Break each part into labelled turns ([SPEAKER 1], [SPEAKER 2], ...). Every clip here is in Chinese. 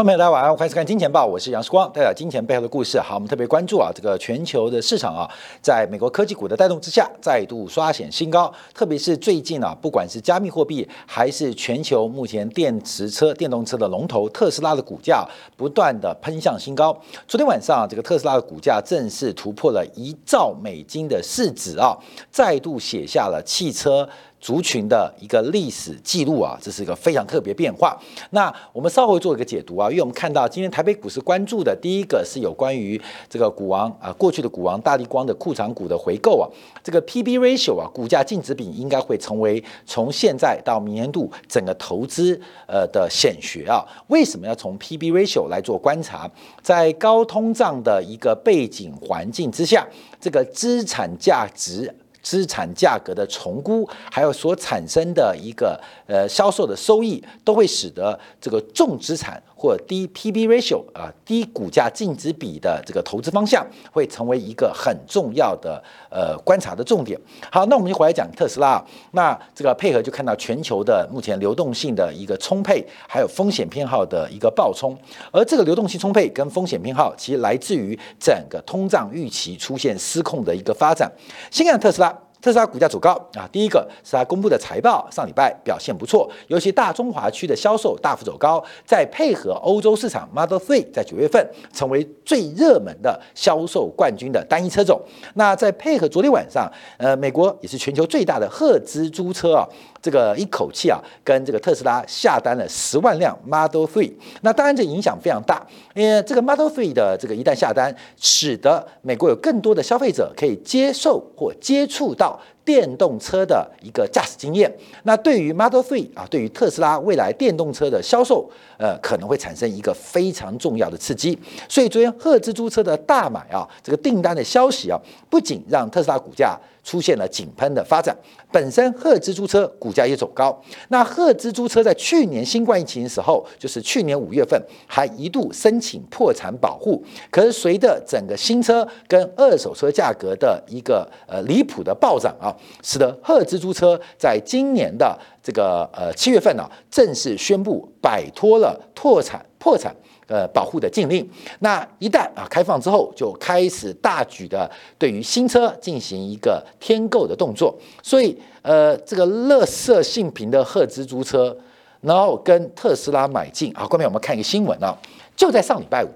[SPEAKER 1] 观众朋友，大家晚上好，欢迎收看《金钱报》，我是杨世光，带来金钱背后的故事。好，我们特别关注啊，这个全球的市场啊，在美国科技股的带动之下，再度刷显新高。特别是最近啊，不管是加密货币，还是全球目前电池车、电动车的龙头特斯拉的股价，不断的喷向新高。昨天晚上，这个特斯拉的股价正式突破了一兆美金的市值啊，再度写下了汽车。族群的一个历史记录啊，这是一个非常特别变化。那我们稍后做一个解读啊，因为我们看到今天台北股市关注的第一个是有关于这个股王啊，过去的股王大力光的库藏股的回购啊，这个 P/B ratio 啊，股价净值比应该会成为从现在到明年度整个投资呃的显学啊。为什么要从 P/B ratio 来做观察？在高通胀的一个背景环境之下，这个资产价值。资产价格的重估，还有所产生的一个呃销售的收益，都会使得这个重资产或低 P/B ratio 啊低股价净值比的这个投资方向，会成为一个很重要的呃观察的重点。好，那我们就回来讲特斯拉。那这个配合就看到全球的目前流动性的一个充沛，还有风险偏好的一个暴冲。而这个流动性充沛跟风险偏好，其实来自于整个通胀预期出现失控的一个发展。先看特斯拉。特斯拉股价走高啊，第一个是它公布的财报，上礼拜表现不错，尤其大中华区的销售大幅走高，再配合欧洲市场 Model Three 在九月份成为最热门的销售冠军的单一车种，那再配合昨天晚上，呃，美国也是全球最大的赫兹租车啊。这个一口气啊，跟这个特斯拉下单了十万辆 Model Three，那当然这影响非常大，因为这个 Model Three 的这个一旦下单，使得美国有更多的消费者可以接受或接触到。电动车的一个驾驶经验，那对于 Model Three 啊，对于特斯拉未来电动车的销售，呃，可能会产生一个非常重要的刺激。所以昨天赫兹租车的大买啊，这个订单的消息啊，不仅让特斯拉股价出现了井喷的发展，本身赫兹租车股价也走高。那赫兹租车在去年新冠疫情的时候，就是去年五月份，还一度申请破产保护。可是随着整个新车跟二手车价格的一个呃离谱的暴涨啊。使得赫兹租车在今年的这个呃七月份呢，正式宣布摆脱了破产破产呃保护的禁令。那一旦啊开放之后，就开始大举的对于新车进行一个添购的动作。所以呃这个乐色性平的赫兹租车，然后跟特斯拉买进啊。后面我们看一个新闻啊，就在上礼拜五。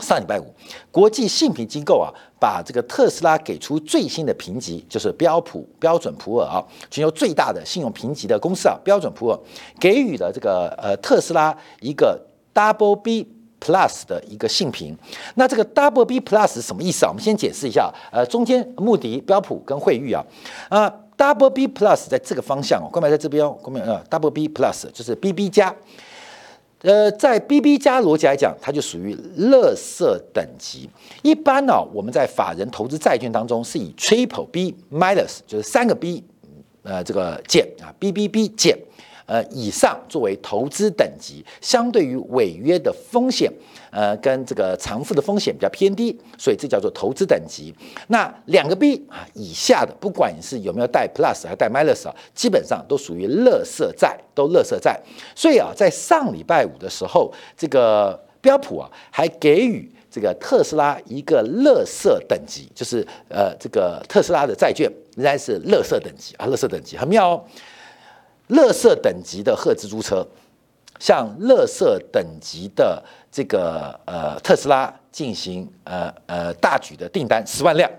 [SPEAKER 1] 上礼拜五，国际信评机构啊，把这个特斯拉给出最新的评级，就是标普标准普尔啊，全球最大的信用评级的公司啊，标准普尔给予了这个呃特斯拉一个 Double B Plus 的一个信评。那这个 Double B Plus 什么意思啊？我们先解释一下。呃，中间穆迪、标普跟惠誉啊，啊 Double B Plus 在这个方向哦，关门在这边哦，关门呃 Double B Plus 就是 BB 加。呃，在 BB 加逻辑来讲，它就属于垃圾等级。一般呢，我们在法人投资债券当中是以 Triple B minus，就是三个 B，呃，这个减啊，BBB 减。呃，以上作为投资等级，相对于违约的风险，呃，跟这个偿付的风险比较偏低，所以这叫做投资等级。那两个 B 啊以下的，不管你是有没有带 Plus 还带 Minus 啊，基本上都属于乐色债，都乐色债。所以啊，在上礼拜五的时候，这个标普啊还给予这个特斯拉一个乐色等级，就是呃，这个特斯拉的债券仍然是乐色等级啊，乐色等级很妙哦。乐色等级的赫兹租车，向乐色等级的这个呃特斯拉进行呃呃大举的订单十万辆，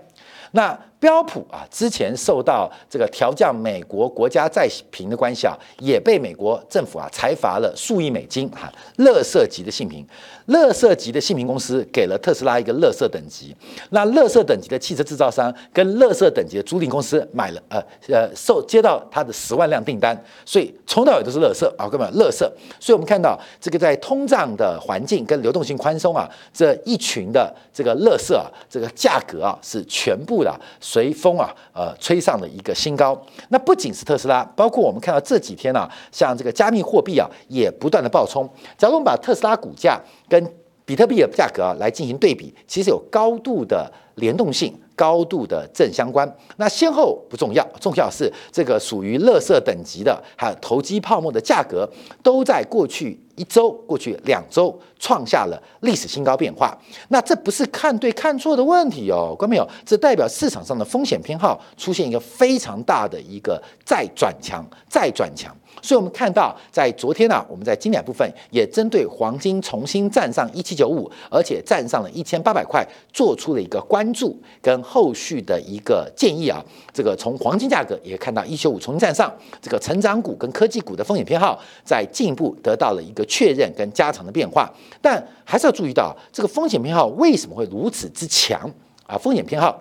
[SPEAKER 1] 那。标普啊，之前受到这个调降美国国家债评的关系啊，也被美国政府啊裁罚了数亿美金哈。乐色级的信评，乐色级的信评公司给了特斯拉一个乐色等级。那乐色等级的汽车制造商跟乐色等级的租赁公司买了呃呃受接到他的十万辆订单，所以从到尾都是乐色啊，根本乐色。所以我们看到这个在通胀的环境跟流动性宽松啊，这一群的这个乐色啊，这个价格啊是全部的。随风啊，呃，吹上了一个新高。那不仅是特斯拉，包括我们看到这几天呢，像这个加密货币啊，也不断的爆冲。假如我们把特斯拉股价跟比特币的价格啊来进行对比，其实有高度的联动性，高度的正相关。那先后不重要，重要是这个属于乐色等级的，还有投机泡沫的价格，都在过去一周、过去两周创下了历史新高变化。那这不是看对看错的问题哦，观众朋友，这代表市场上的风险偏好出现一个非常大的一个再转强、再转强。所以，我们看到，在昨天呢，我们在经典部分也针对黄金重新站上一七九五，而且站上了一千八百块，做出了一个关注跟后续的一个建议啊。这个从黄金价格也看到一九五重新站上，这个成长股跟科技股的风险偏好在进一步得到了一个确认跟加长的变化。但还是要注意到，这个风险偏好为什么会如此之强啊？风险偏好，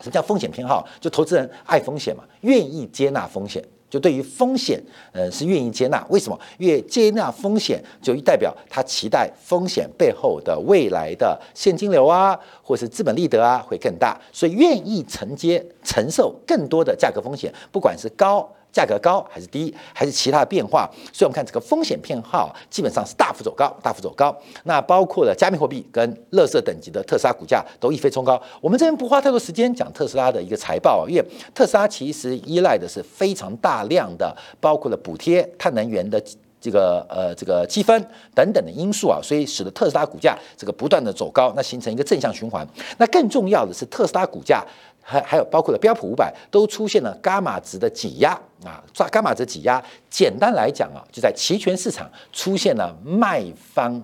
[SPEAKER 1] 什么叫风险偏好？就投资人爱风险嘛，愿意接纳风险。就对于风险，呃，是愿意接纳。为什么？因为接纳风险，就代表他期待风险背后的未来的现金流啊，或是资本利得啊，会更大，所以愿意承接承受更多的价格风险，不管是高。价格高还是低，还是其他的变化？所以，我们看这个风险偏好基本上是大幅走高，大幅走高。那包括了加密货币跟乐色等级的特斯拉股价都一飞冲高。我们这边不花太多时间讲特斯拉的一个财报，因为特斯拉其实依赖的是非常大量的，包括了补贴碳能源的这个呃这个积分等等的因素啊，所以使得特斯拉股价这个不断的走高，那形成一个正向循环。那更重要的是，特斯拉股价。还还有包括了标普五百都出现了伽马值的挤压啊，抓伽马值挤压，简单来讲啊，就在期权市场出现了卖方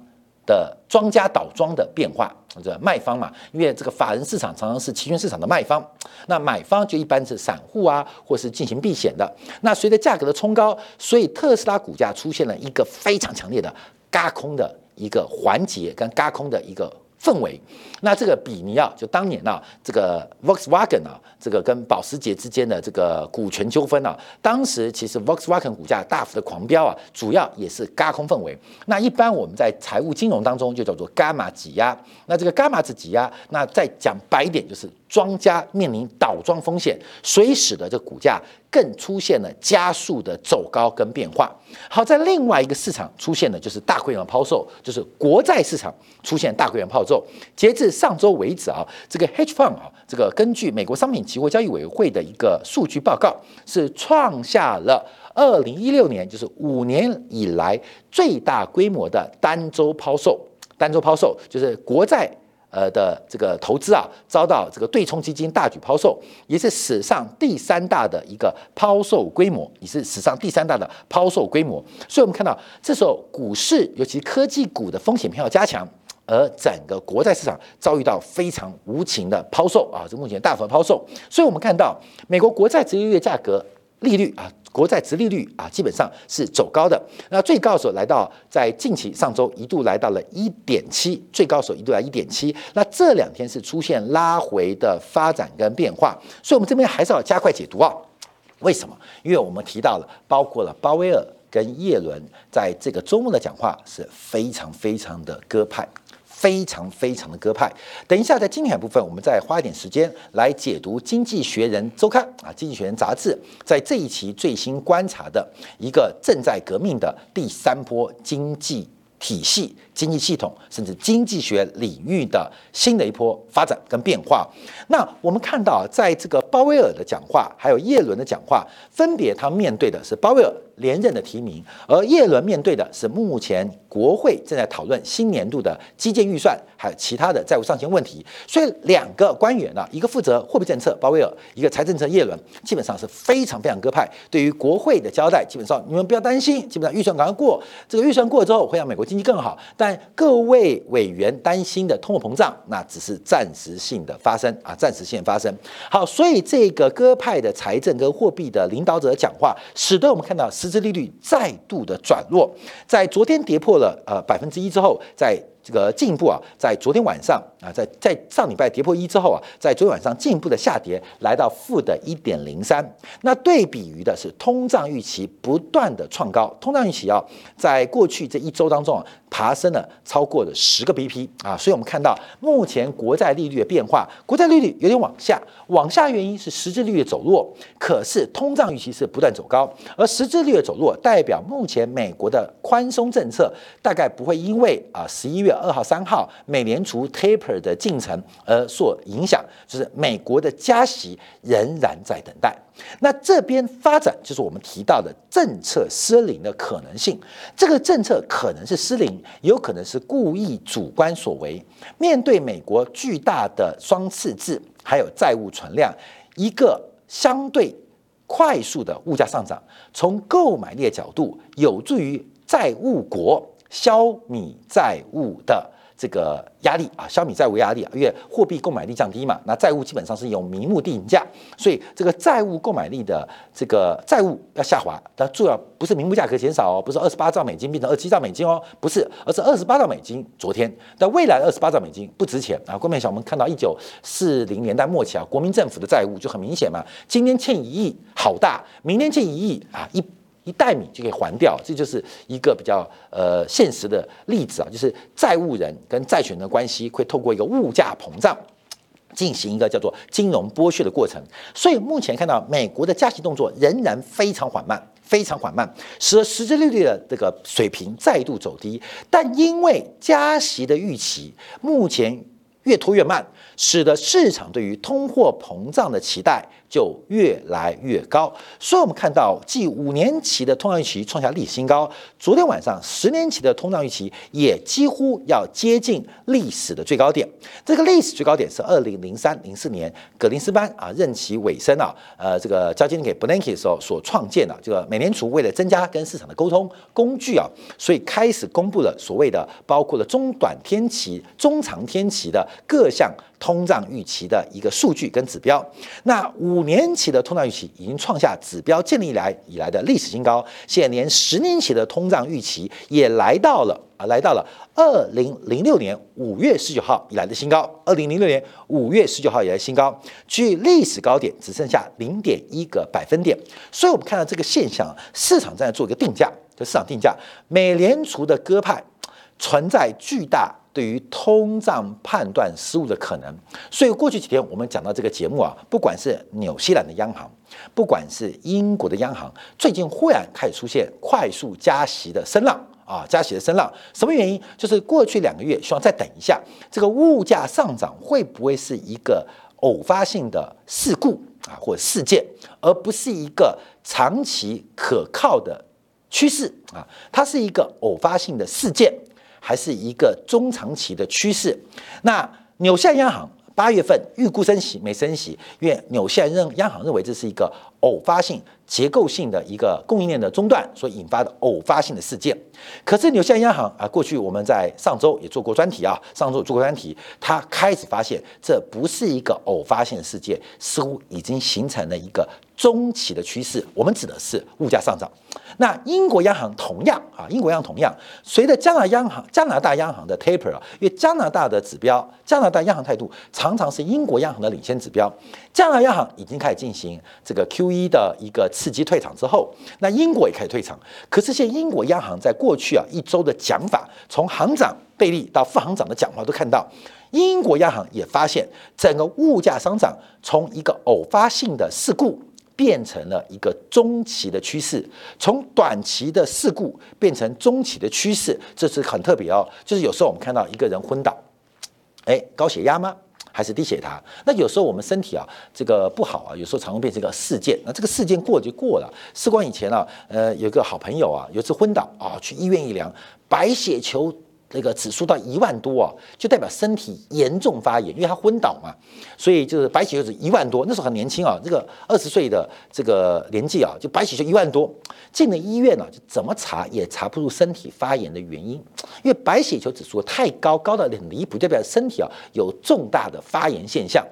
[SPEAKER 1] 的庄家倒庄的变化，这卖方嘛，因为这个法人市场常常是期权市场的卖方，那买方就一般是散户啊，或是进行避险的。那随着价格的冲高，所以特斯拉股价出现了一个非常强烈的嘎空的一个环节跟嘎空的一个。氛围，那这个比尼啊，就当年啊，这个 Volkswagen 啊，这个跟保时捷之间的这个股权纠纷啊，当时其实 Volkswagen 股价大幅的狂飙啊，主要也是嘎空氛围。那一般我们在财务金融当中就叫做伽马挤压。那这个伽马值挤压，那再讲白一点就是。庄家面临倒庄风险，所以使得这股价更出现了加速的走高跟变化。好，在另外一个市场出现的就是大规模抛售，就是国债市场出现大规模抛售。截至上周为止啊，这个 hedge fund 啊，这个根据美国商品期货交易委员会的一个数据报告，是创下了二零一六年就是五年以来最大规模的单周抛售。单周抛售就是国债。呃的这个投资啊，遭到这个对冲基金大举抛售，也是史上第三大的一个抛售规模，也是史上第三大的抛售规模。所以，我们看到这时候股市，尤其科技股的风险偏好加强，而整个国债市场遭遇到非常无情的抛售啊，这目前大幅抛售。所以我们看到美国国债直接月价格利率啊。国债殖利率啊，基本上是走高的。那最高手来到在近期上周一度来到了一点七，最高手一度来一点七。那这两天是出现拉回的发展跟变化，所以我们这边还是要加快解读啊。为什么？因为我们提到了包括了鲍威尔跟耶伦在这个周末的讲话是非常非常的鸽派。非常非常的鸽派。等一下，在精彩部分，我们再花一点时间来解读《经济学人》周刊啊，《经济学人》杂志在这一期最新观察的一个正在革命的第三波经济体系、经济系统，甚至经济学领域的新的一波发展跟变化。那我们看到，在这个鲍威尔的讲话，还有耶伦的讲话，分别他面对的是鲍威尔。连任的提名，而叶伦面对的是目前国会正在讨论新年度的基建预算，还有其他的债务上限问题。所以两个官员呢，一个负责货币政策鲍威尔，一个财政策叶伦，基本上是非常非常鸽派。对于国会的交代，基本上你们不要担心，基本上预算赶快过。这个预算过之后会让美国经济更好，但但各位委员担心的通货膨胀，那只是暂时性的发生啊，暂时性发生。好，所以这个鸽派的财政跟货币的领导者讲话，使得我们看到。实质利率再度的转弱，在昨天跌破了呃百分之一之后，在。这个进一步啊，在昨天晚上啊，在在上礼拜跌破一之后啊，在昨天晚上进一步的下跌，来到负的一点零三。那对比于的是通胀预期不断的创高，通胀预期啊，在过去这一周当中啊，爬升了超过了十个 BP 啊，所以我们看到目前国债利率的变化，国债利率有点往下，往下原因是实质利率走弱，可是通胀预期是不断走高，而实质利率走弱代表目前美国的宽松政策大概不会因为啊十一月。二号、三号，美联储 taper 的进程而所影响，就是美国的加息仍然在等待。那这边发展就是我们提到的政策失灵的可能性。这个政策可能是失灵，有可能是故意主观所为。面对美国巨大的双赤字，还有债务存量，一个相对快速的物价上涨，从购买力的角度，有助于债务国消弭债务的。这个压力啊，消弭债务压力啊，因为货币购买力降低嘛，那债务基本上是用名目定价，所以这个债务购买力的这个债务要下滑，但主要不是名目价格减少哦，不是二十八兆美金变成二七兆美金哦，不是，而是二十八兆美金昨天，但未来二十八兆美金不值钱啊。关面小我们看到一九四零年代末期啊，国民政府的债务就很明显嘛，今天欠一亿好大，明天欠一亿啊一。一袋米就可以还掉，这就是一个比较呃现实的例子啊，就是债务人跟债权人的关系会透过一个物价膨胀进行一个叫做金融剥削的过程。所以目前看到美国的加息动作仍然非常缓慢，非常缓慢，使得实质利率的这个水平再度走低。但因为加息的预期目前越拖越慢，使得市场对于通货膨胀的期待。就越来越高，所以我们看到，继五年期的通胀预期创下历史新高，昨天晚上十年期的通胀预期也几乎要接近历史的最高点。这个历史最高点是二零零三零四年格林斯潘啊任期尾声啊，呃，这个交接给 Bernanke 的时候所创建的。这个美联储为了增加跟市场的沟通工具啊，所以开始公布了所谓的包括了中短天期、中长天期的各项通胀预期的一个数据跟指标。那五年期的通胀预期已经创下指标建立以来以来的历史新高，现在连十年期的通胀预期也来到了啊，来到了二零零六年五月十九号以来的新高。二零零六年五月十九号以来新高，距历史高点只剩下零点一个百分点。所以，我们看到这个现象，市场正在做一个定价，就市场定价，美联储的鸽派存在巨大。对于通胀判断失误的可能，所以过去几天我们讲到这个节目啊，不管是纽西兰的央行，不管是英国的央行，最近忽然开始出现快速加息的声浪啊，加息的声浪，什么原因？就是过去两个月希望再等一下，这个物价上涨会不会是一个偶发性的事故啊，或事件，而不是一个长期可靠的趋势啊？它是一个偶发性的事件。还是一个中长期的趋势。那纽西兰央行八月份预估升息没升息，因为纽西兰认央行认为这是一个偶发性、结构性的一个供应链的中断所引发的偶发性的事件。可是纽西兰央行啊，过去我们在上周也做过专题啊，上周做过专题，他开始发现这不是一个偶发性的事件，似乎已经形成了一个中期的趋势。我们指的是物价上涨。那英国央行同样啊，英国央行同样，随着加拿大央行加拿大央行的 taper 啊，因为加拿大的指标，加拿大央行态度常常是英国央行的领先指标。加拿大央行已经开始进行这个 QE 的一个刺激退场之后，那英国也开始退场。可是现在英国央行在过去啊一周的讲法，从行长贝利到副行长的讲话都看到，英国央行也发现整个物价上涨从一个偶发性的事故。变成了一个中期的趋势，从短期的事故变成中期的趋势，这是很特别哦。就是有时候我们看到一个人昏倒，哎，高血压吗？还是低血糖？那有时候我们身体啊，这个不好啊，有时候常会变成一个事件。那这个事件过就过了。事关以前啊，呃，有个好朋友啊，有次昏倒啊，去医院一量，白血球。那个指数到一万多啊，就代表身体严重发炎，因为他昏倒嘛，所以就是白血球是一万多。那时候很年轻啊，这个二十岁的这个年纪啊，就白血球一万多，进了医院呢，就怎么查也查不出身体发炎的原因，因为白血球指数太高，高到很离谱，代表身体啊有重大的发炎现象。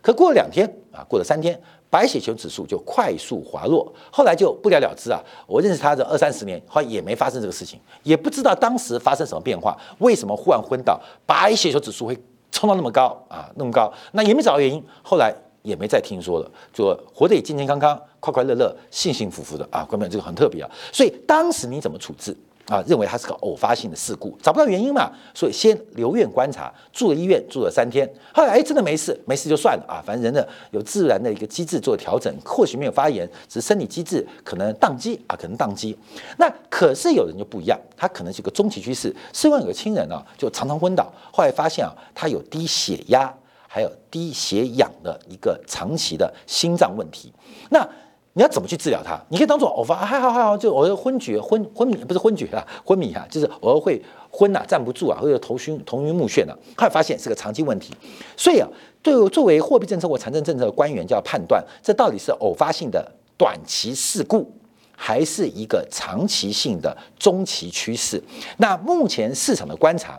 [SPEAKER 1] 可过了两天啊，过了三天。白血球指数就快速滑落，后来就不了了之啊！我认识他这二三十年，后来也没发生这个事情，也不知道当时发生什么变化，为什么忽然昏倒，白血球指数会冲到那么高啊，那么高，那也没找到原因，后来也没再听说了，就活得也健健康康、快快乐乐、幸幸福福的啊！关键这个很特别啊，所以当时你怎么处置？啊，认为它是个偶发性的事故，找不到原因嘛，所以先留院观察，住了医院住了三天，后来哎真的没事，没事就算了啊，反正人呢有自然的一个机制做调整，或许没有发炎，只是生理机制可能宕机啊，可能宕机。那可是有人就不一样，他可能是个中期趋势。希望有个亲人啊，就常常昏倒，后来发现啊，他有低血压，还有低血氧的一个长期的心脏问题。那你要怎么去治疗它？你可以当做偶发，还好还好，就偶尔昏厥、昏昏迷，不是昏厥啊，昏迷啊，就是偶尔会昏呐，站不住啊，或者头晕、头晕目眩的，后来发现是个长期问题。所以啊，对作为货币政策或财政政策的官员，就要判断这到底是偶发性的短期事故，还是一个长期性的中期趋势。那目前市场的观察，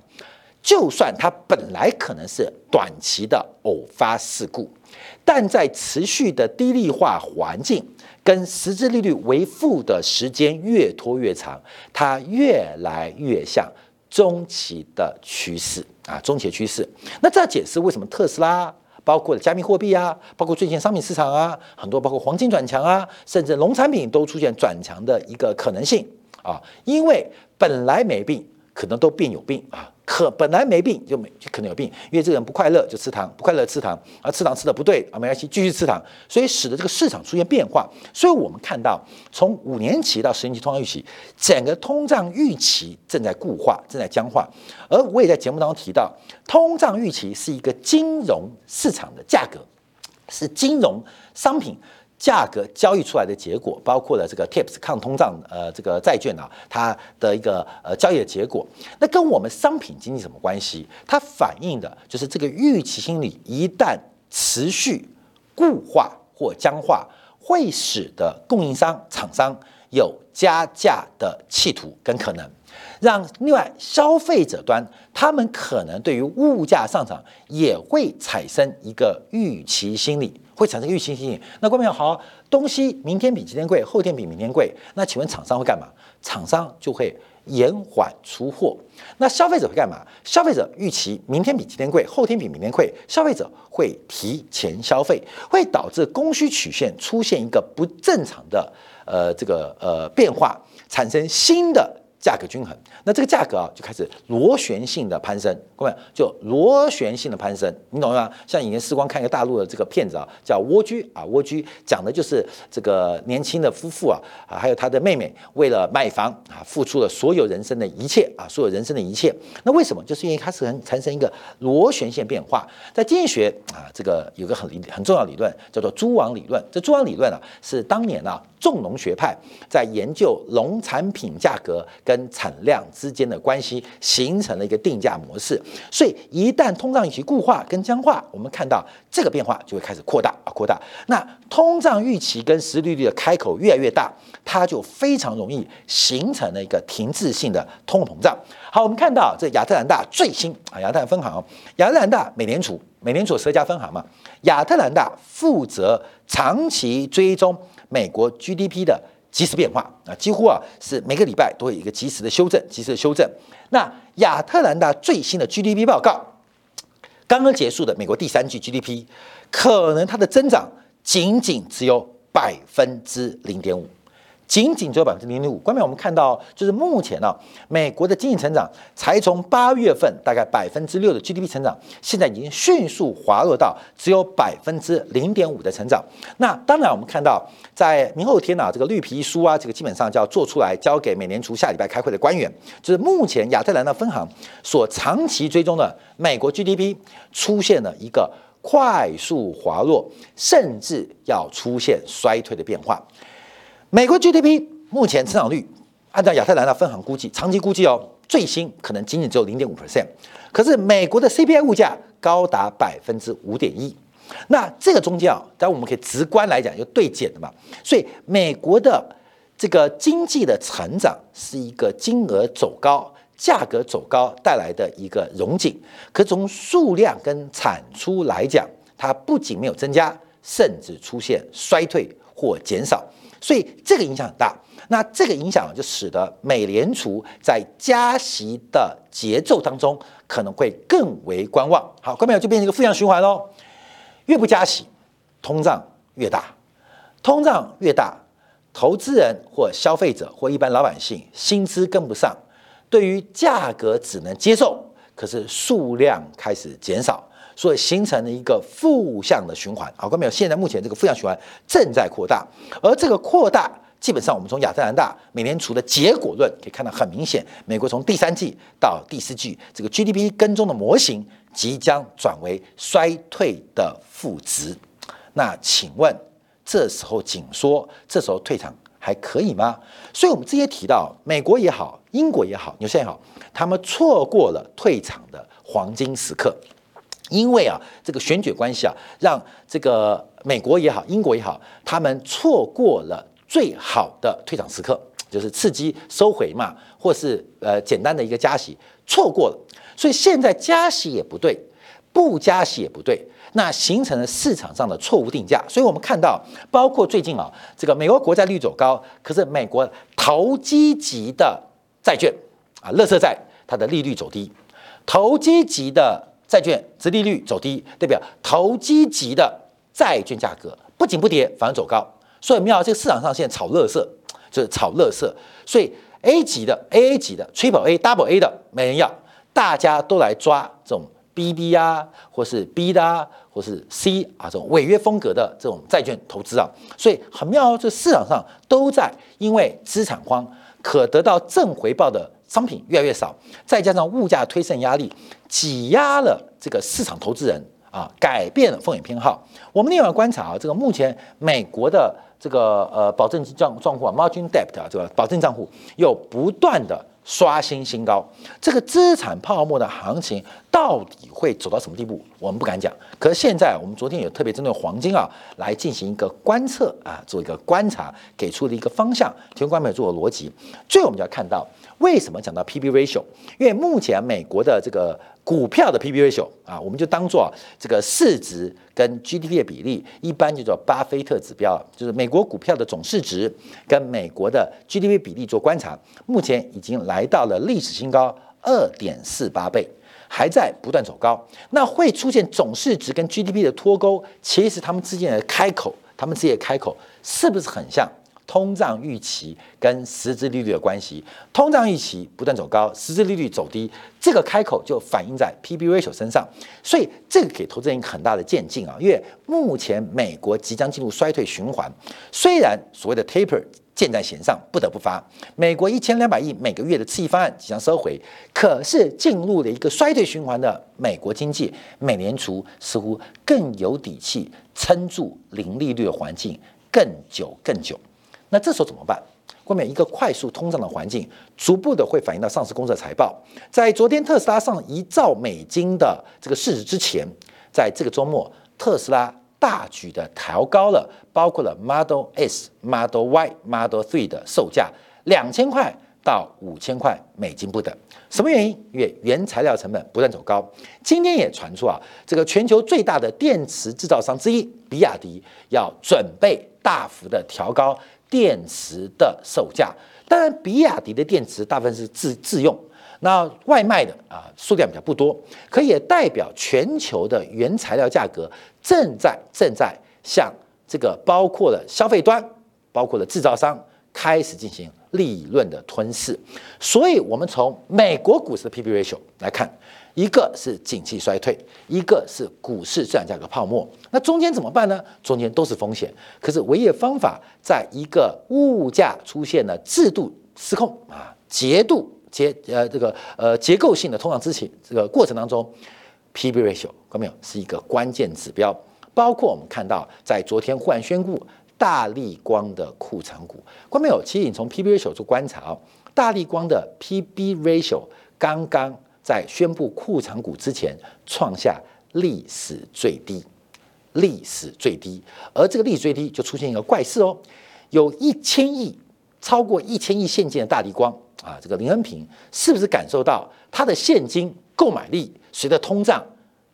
[SPEAKER 1] 就算它本来可能是短期的偶发事故。但在持续的低利化环境跟实质利率为负的时间越拖越长，它越来越像中期的趋势啊，中期趋势。那这解释为什么特斯拉、包括加密货币啊，包括最近商品市场啊，很多包括黄金转强啊，甚至农产品都出现转强的一个可能性啊，因为本来没病，可能都变有病啊。可本来没病就没就可能有病，因为这个人不快乐就吃糖，不快乐吃糖，而吃糖吃的不对啊，没关系继续吃糖，所以使得这个市场出现变化。所以我们看到从五年期到十年期通胀预期，整个通胀预期正在固化，正在僵化。而我也在节目当中提到，通胀预期是一个金融市场的价格，是金融商品。价格交易出来的结果，包括了这个 TIPS 抗通胀呃这个债券啊，它的一个呃交易的结果，那跟我们商品经济什么关系？它反映的就是这个预期心理一旦持续固化或僵化，会使得供应商厂商有加价的企图跟可能，让另外消费者端他们可能对于物价上涨也会产生一个预期心理。会产生预期心理，那观众好，东西明天比今天贵，后天比明天贵，那请问厂商会干嘛？厂商就会延缓出货。那消费者会干嘛？消费者预期明天比今天贵，后天比明天贵，消费者会提前消费，会导致供需曲线出现一个不正常的呃这个呃变化，产生新的。价格均衡，那这个价格啊就开始螺旋性的攀升，各位就螺旋性的攀升，你懂吗？像以前时光看一个大陆的这个片子啊，叫《蜗居》啊，《蜗居》讲的就是这个年轻的夫妇啊啊，还有他的妹妹为了买房啊，付出了所有人生的一切啊，所有人生的一切。那为什么？就是因为它是很产生一个螺旋线变化。在经济学啊，这个有个很很重要理论叫做蛛网理论。这蛛网理论啊，是当年啊重农学派在研究农产品价格跟产量之间的关系形成了一个定价模式，所以一旦通胀预期固化跟僵化，我们看到这个变化就会开始扩大啊扩大。那通胀预期跟实利率的开口越来越大，它就非常容易形成了一个停滞性的通货膨胀。好，我们看到这亚特兰大最新啊，亚特兰分行，亚特兰大美联储，美联储十家分行嘛，亚特兰大负责长期追踪美国 GDP 的。即时变化啊，几乎啊是每个礼拜都有一个及时的修正，及时的修正。那亚特兰大最新的 GDP 报告，刚刚结束的美国第三季 GDP，可能它的增长仅仅只有百分之零点五。仅仅只有百分之零点五。关面我们看到，就是目前呢，美国的经济成长才从八月份大概百分之六的 GDP 成长，现在已经迅速滑落到只有百分之零点五的成长。那当然，我们看到在明后天呢，这个绿皮书啊，这个基本上就要做出来，交给美联储下礼拜开会的官员，就是目前亚特兰大分行所长期追踪的美国 GDP 出现了一个快速滑落，甚至要出现衰退的变化。美国 GDP 目前增长率，按照亚特兰大分行估计，长期估计哦，最新可能仅仅只有零点五 percent。可是美国的 CPI 物价高达百分之五点一，那这个中间啊，当然我们可以直观来讲，就对减的嘛。所以美国的这个经济的成长是一个金额走高、价格走高带来的一个融景，可从数量跟产出来讲，它不仅没有增加，甚至出现衰退或减少。所以这个影响很大，那这个影响就使得美联储在加息的节奏当中可能会更为观望。好，观众就变成一个负向循环喽。越不加息，通胀越大，通胀越大，投资人或消费者或一般老百姓薪资跟不上，对于价格只能接受，可是数量开始减少。所以形成了一个负向的循环，好，看没有？现在目前这个负向循环正在扩大，而这个扩大，基本上我们从亚特兰大美联储的结果论可以看到很明显，美国从第三季到第四季，这个 GDP 跟踪的模型即将转为衰退的负值。那请问这时候紧缩，这时候退场还可以吗？所以，我们之前提到，美国也好，英国也好，纽西兰也好，他们错过了退场的黄金时刻，因为啊，这个选举关系啊，让这个美国也好，英国也好，他们错过了最好的退场时刻，就是刺激收回嘛，或是呃简单的一个加息，错过了，所以现在加息也不对，不加息也不对。那形成了市场上的错误定价，所以我们看到，包括最近啊，这个美国国债率走高，可是美国投机级的债券啊，乐色债它的利率走低，投机级的债券殖利率走低，代表投机级的债券价格不仅不跌，反而走高。所以我们要这个市场上现在炒乐色，就是炒乐色，所以 A 级的、AA 级的、Triple A、Double A 的没人要，大家都来抓这种 BB 啊，或是 B 的啊。或是 C 啊这种违约风格的这种债券投资啊，所以很妙，这市场上都在因为资产荒，可得到正回报的商品越来越少，再加上物价推升压力，挤压了这个市场投资人啊，改变了风险偏好。我们另外观察啊，这个目前美国的这个呃保证账账户啊，margin debt 啊，这个保证账户又不断的。刷新新高，这个资产泡沫的行情到底会走到什么地步？我们不敢讲。可是现在，我们昨天有特别针对黄金啊来进行一个观测啊，做一个观察，给出了一个方向，提供观众朋友做逻辑。最后，我们就要看到为什么讲到 P/B ratio，因为目前美国的这个。股票的 P/B ratio 啊，我们就当做这个市值跟 GDP 的比例，一般叫做巴菲特指标，就是美国股票的总市值跟美国的 GDP 比例做观察，目前已经来到了历史新高二点四八倍，还在不断走高。那会出现总市值跟 GDP 的脱钩，其实他们之间的开口，他们之间的开口是不是很像？通胀预期跟实质利率的关系，通胀预期不断走高，实质利率走低，这个开口就反映在 P/B ratio 身上，所以这个给投资人一个很大的渐进啊。因为目前美国即将进入衰退循环，虽然所谓的 taper 箭在弦上，不得不发，美国一千两百亿每个月的刺激方案即将收回，可是进入了一个衰退循环的美国经济，美联储似乎更有底气撑住零利率的环境更久更久。那这时候怎么办？后面一个快速通胀的环境，逐步的会反映到上市公司的财报。在昨天特斯拉上一兆美金的这个市值之前，在这个周末，特斯拉大举的调高了，包括了 Model S、Model Y、Model Three 的售价，两千块到五千块美金不等。什么原因？因为原材料成本不断走高。今天也传出啊，这个全球最大的电池制造商之一比亚迪要准备大幅的调高。电池的售价，当然，比亚迪的电池大部分是自自用，那外卖的啊数量比较不多，可也代表全球的原材料价格正在正在向这个包括了消费端，包括了制造商开始进行利润的吞噬，所以，我们从美国股市的 P/B ratio 来看。一个是景气衰退，一个是股市自然价格泡沫，那中间怎么办呢？中间都是风险，可是唯一的方法，在一个物价出现了制度失控啊、结度结呃这个呃结构性的通胀之前这个过程当中，P/B ratio 看没有是一个关键指标。包括我们看到，在昨天忽然宣布大力光的库存股，看没有？其实你从 P/B ratio 做观察啊，大力光的 P/B ratio 刚刚。在宣布库藏股之前，创下历史最低，历史最低。而这个历史最低就出现一个怪事哦，有一千亿，超过一千亿现金的大地光啊，这个林恩平是不是感受到他的现金购买力随着通胀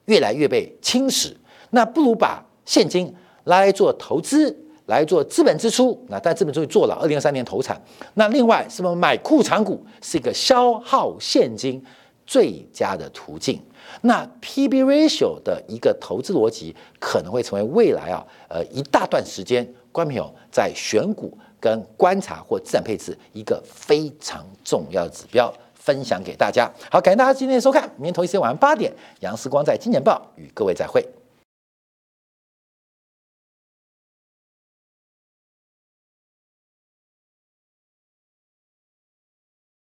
[SPEAKER 1] 越来越被侵蚀？那不如把现金来做投资，来做资本支出。那但资本支出做了，二零二三年投产。那另外，是不是买库藏股是一个消耗现金？最佳的途径，那 P/B ratio 的一个投资逻辑可能会成为未来啊，呃，一大段时间，观众朋友在选股跟观察或资产配置一个非常重要的指标，分享给大家。好，感谢大家今天的收看，明天同一时间晚上八点，杨思光在金钱报与各位再会。